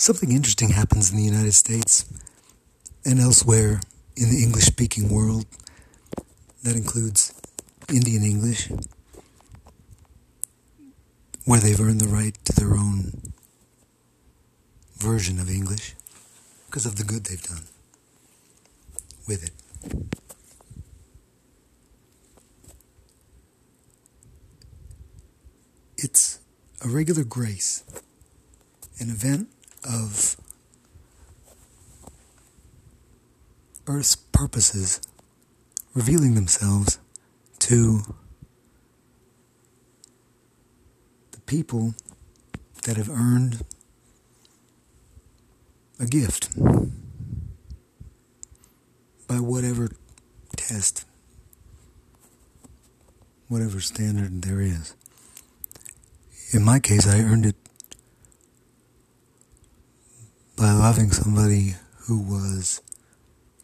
something interesting happens in the United States and elsewhere in the English speaking world. That includes Indian English, where they've earned the right to their own version of English because of the good they've done with it. It's a regular grace, an event of Earth's purposes revealing themselves to the people that have earned a gift by whatever test, whatever standard there is. In my case, I earned it by loving somebody who was,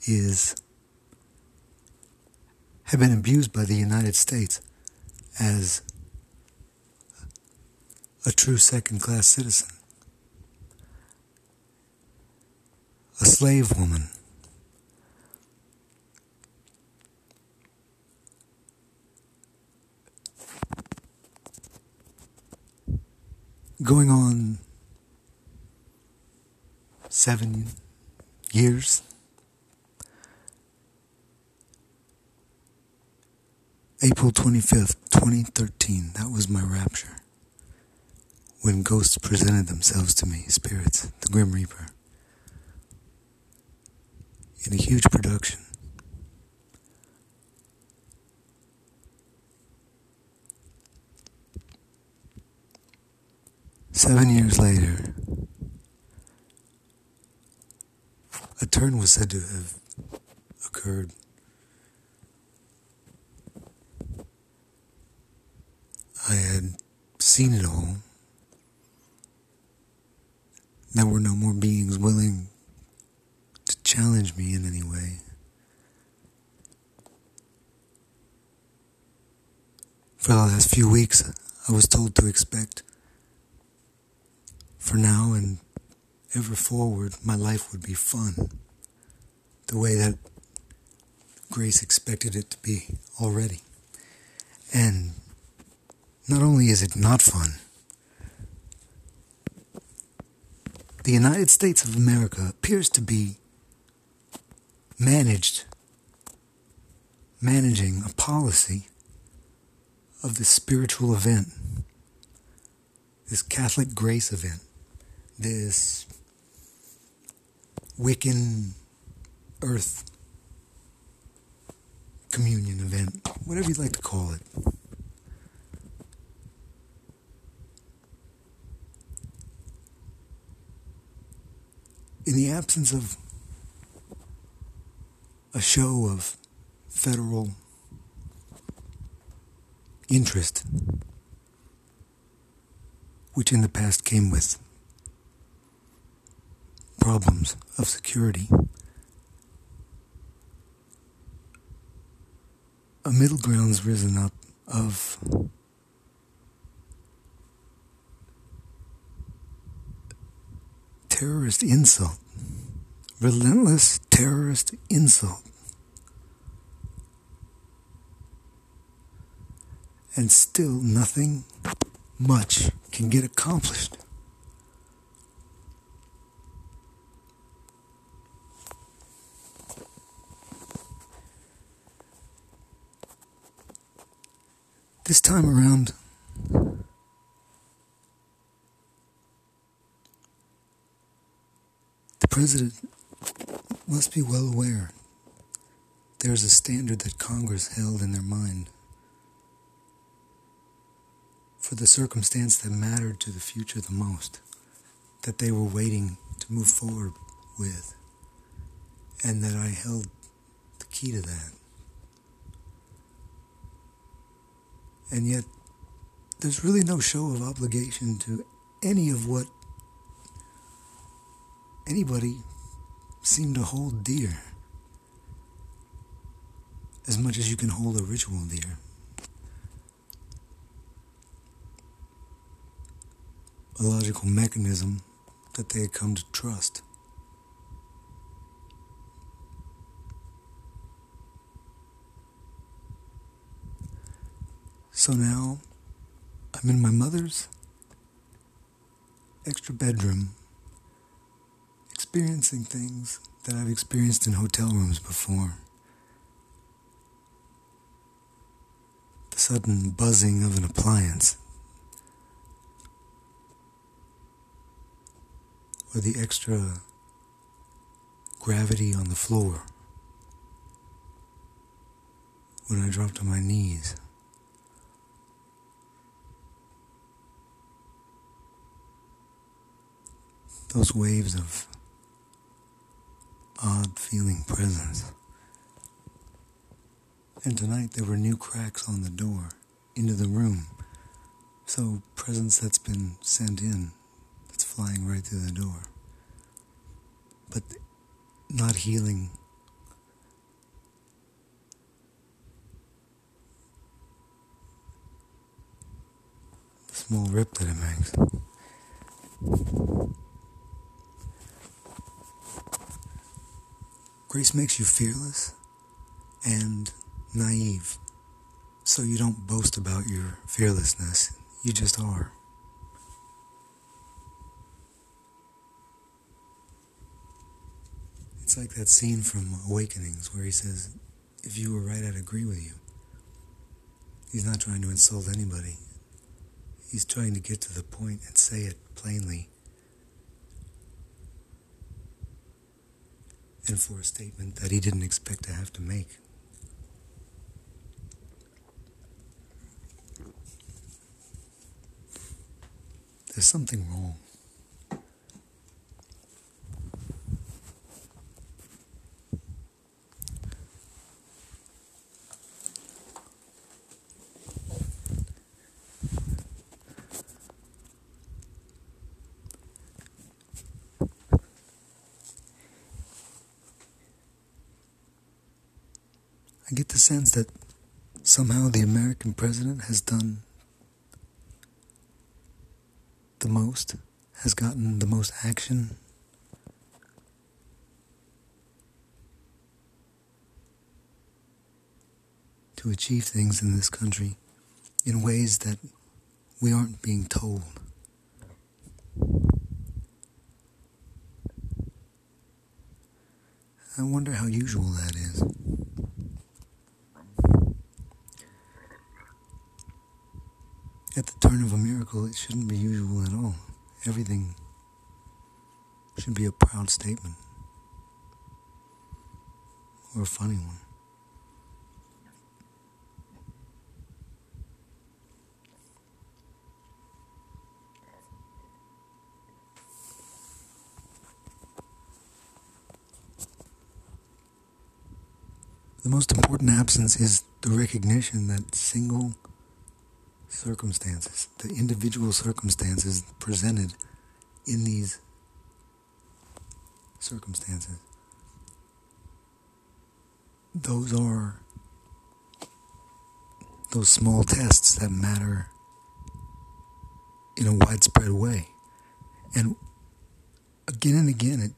is, had been abused by the United States as a true second class citizen. A slave woman. Going on seven years. April 25th, 2013, that was my rapture. When ghosts presented themselves to me, spirits, the Grim Reaper, in a huge production. Seven years later, a turn was said to have occurred. I had seen it all. There were no more beings willing to challenge me in any way. For the last few weeks, I was told to expect, for now and ever forward, my life would be fun. The way that Grace expected it to be already. And not only is it not fun, the United States of America appears to be managed, managing a policy of this spiritual event, this Catholic grace event, this Wiccan Earth communion event, whatever you'd like to call it. In the absence of a show of federal interest, which in the past came with problems of security. A middle ground's risen up of terrorist insult, relentless terrorist insult. And still nothing much can get accomplished. This time around, the president must be well aware there's a standard that Congress held in their mind for the circumstance that mattered to the future the most, that they were waiting to move forward with, and that I held the key to that. And yet, there's really no show of obligation to any of what anybody seemed to hold dear as much as you can hold a ritual dear. A logical mechanism that they had come to trust. So now I'm in my mother's extra bedroom, experiencing things that I've experienced in hotel rooms before. The sudden buzzing of an appliance, or the extra gravity on the floor when I dropped on my knees. Those waves of odd feeling presence. And tonight there were new cracks on the door into the room. So, presence that's been sent in, that's flying right through the door. But not healing. The small rip that it makes. Grace makes you fearless and naive. So you don't boast about your fearlessness, you just are. It's like that scene from Awakenings where he says, If you were right, I'd agree with you. He's not trying to insult anybody, he's trying to get to the point and say it plainly and for a statement that he didn't expect to have to make. There's something wrong. I get the sense that somehow the American president has done the most, has gotten the most action. To achieve things in this country in ways that we aren't being told. I wonder how usual that is. At the turn of a miracle, it shouldn't be usual at all. Everything should be a proud statement or a funny one. The most important absence is the recognition that single circumstances, the individual circumstances presented in these circumstances. Those are those small tests that matter in a widespread way. And again and again, it,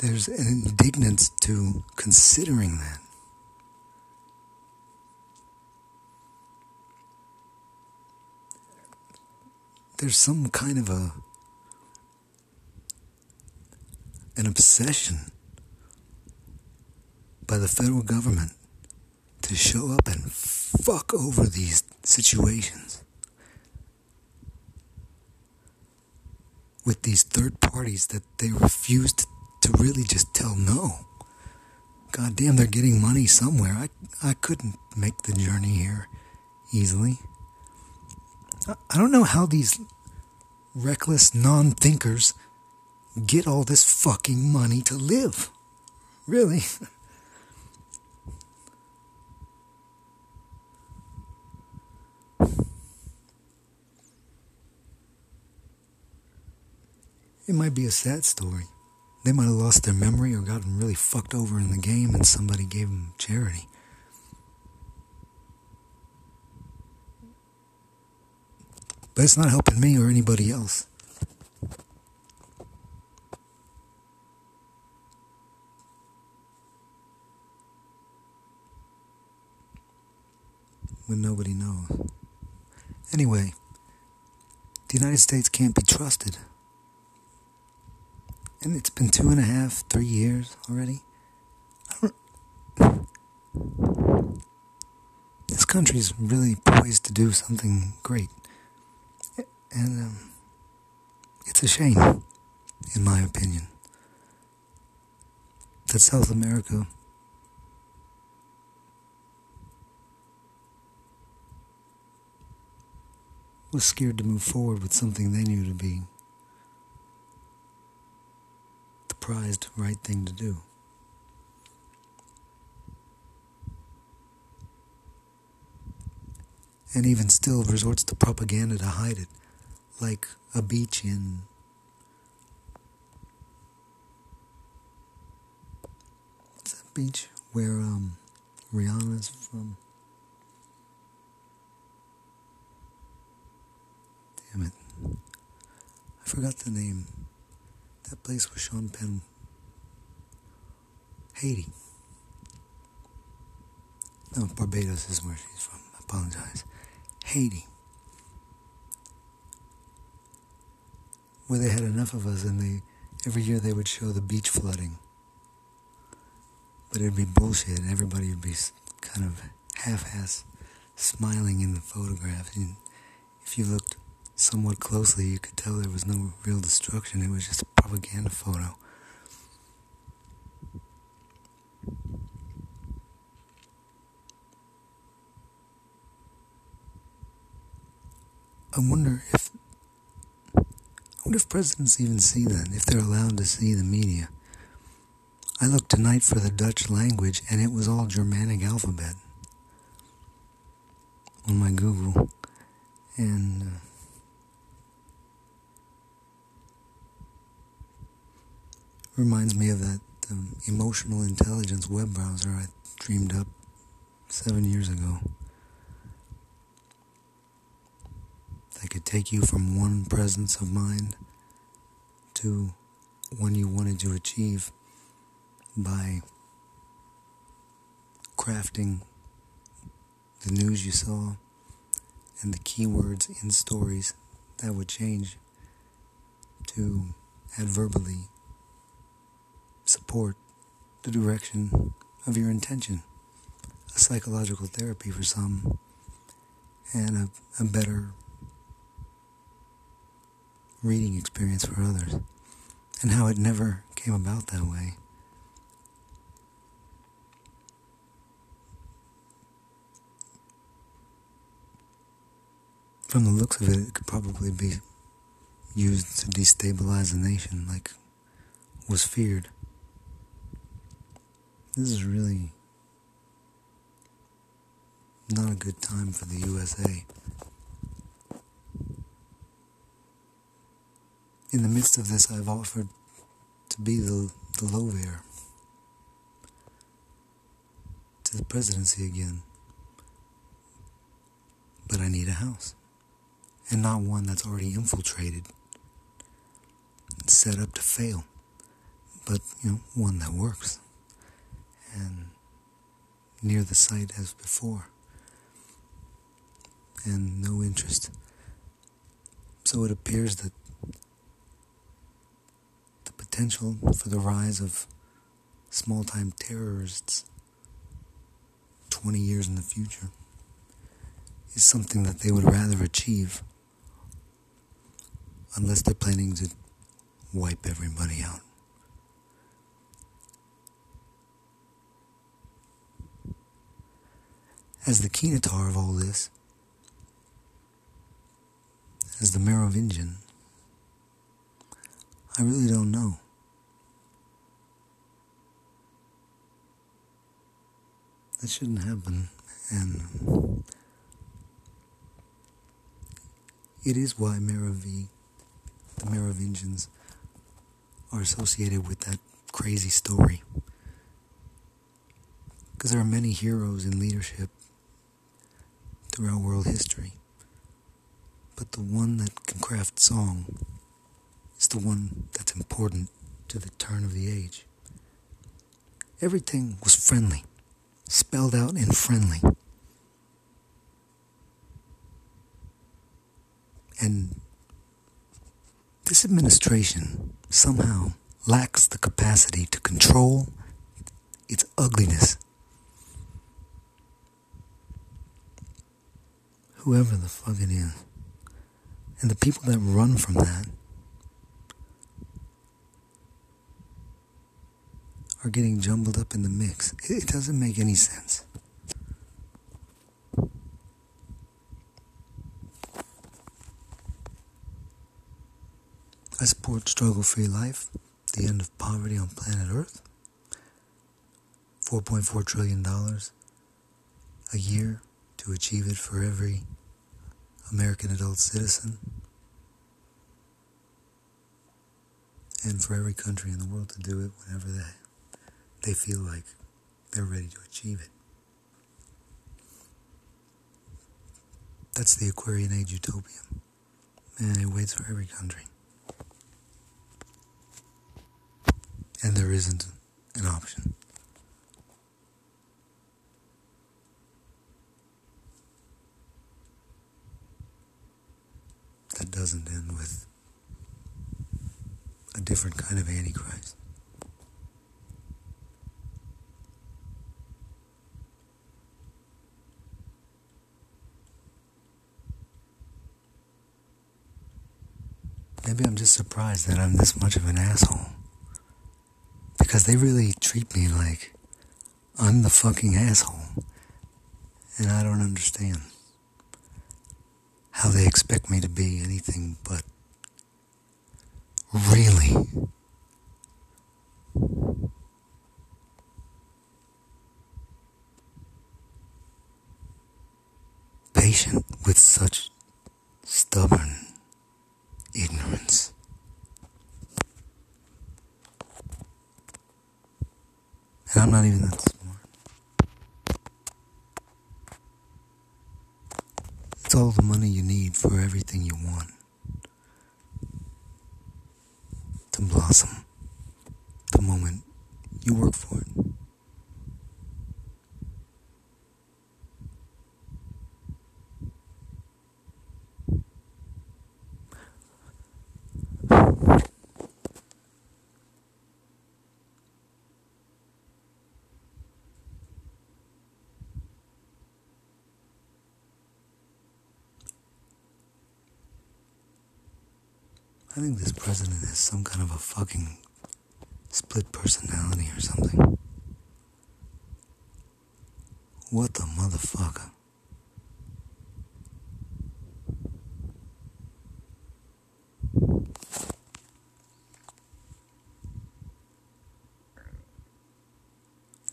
there's an indignance to considering that. There's some kind of a an obsession by the federal government to show up and fuck over these situations with these third parties that they refused to really just tell no. God damn, they're getting money somewhere. I, I couldn't make the journey here easily. I don't know how these reckless non thinkers get all this fucking money to live. Really? It might be a sad story. They might have lost their memory or gotten really fucked over in the game and somebody gave them charity. But it's not helping me or anybody else. When nobody knows. Anyway, the United States can't be trusted. And it's been two and a half, three years already. This country's really poised to do something great. And um, it's a shame, in my opinion, that South America was scared to move forward with something they knew to be the prized right thing to do. And even still resorts to propaganda to hide it, like a beach in what's that beach where um, Rihanna's from? Damn it. I forgot the name. That place was Sean Penn. Haiti. No, Barbados is where she's from. I apologize. Haiti. Where they had enough of us and they every year they would show the beach flooding. But it'd be bullshit. And everybody would be kind of half-ass smiling in the photograph. And if you looked somewhat closely, you could tell there was no real destruction. It was just a propaganda photo. I wonder if I wonder if presidents even see that, if they're allowed to see the media. I looked tonight for the Dutch language and it was all Germanic alphabet on my Google. And uh, Reminds me of that um, emotional intelligence web browser I dreamed up seven years ago. That could take you from one presence of mind to one you wanted to achieve by crafting the news you saw and the keywords in stories that would change to adverbally support the direction of your intention. A psychological therapy for some, and a, a better reading experience for others. And how it never came about that way. From the looks of it, it could probably be used to destabilize a nation like was feared. This is really not a good time for the USA. In the midst of this, I've offered to be the, the lawyer to the presidency again. But I need a house. And not one that's already infiltrated and set up to fail, but, you know, one that works and near the site as before, and no interest. So it appears that potential for the rise of small time terrorists 20 years in the future is something that they would rather achieve unless they're planning to wipe everybody out. as the Kinatar of all this, as the Merovingian, I really don't know. That shouldn't happen, and it is why Merovi, the Merovingians, are associated with that crazy story. Because there are many heroes in leadership throughout world history. But the one that can craft song is the one that's important to the turn of the age. Everything was friendly, spelled out in friendly. And this administration somehow lacks the capacity to control its ugliness. Whoever the fuck it is. And the people that run from that are getting jumbled up in the mix. It doesn't make any sense. I support struggle free life, the end of poverty on planet Earth. $4.4 trillion a year to achieve it for every American adult citizen. And for every country in the world to do it whenever they, they feel like they're ready to achieve it. That's the Aquarian Age utopia. And it waits for every country. And there isn't an option. That doesn't end with a different kind of Antichrist. Maybe I'm just surprised that I'm this much of an asshole because they really treat me like I'm the fucking asshole. And I don't understand how they expect me to be anything but really. Patient with such stubborn ignorance. And I'm not even that smart. It's all the money you need for everything you want to blossom the moment you work for it. I think this president has some kind of a fucking split personality or something. What the motherfucker?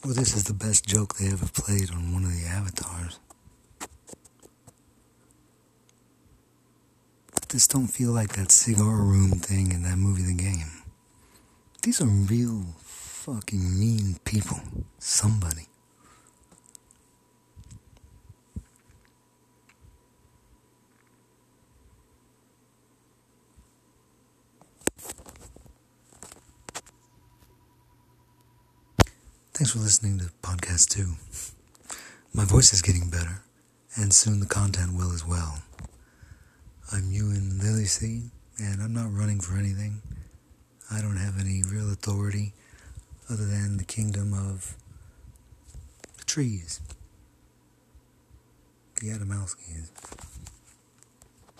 Well, this is the best joke they ever played on one of the avatars. This don't feel like that cigar room thing in that movie The Game. These are real fucking mean people. Somebody. Thanks for listening to podcast two. My voice is getting better, and soon the content will as well. I'm Ewan Lily Seed, and I'm not running for anything. I don't have any real authority other than the kingdom of the trees. The Adamowskis.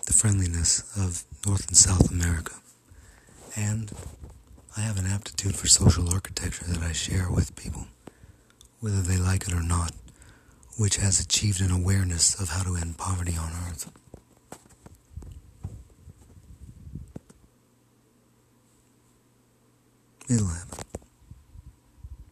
The friendliness of North and South America. And I have an aptitude for social architecture that I share with people, whether they like it or not, which has achieved an awareness of how to end poverty on Earth. It'll happen.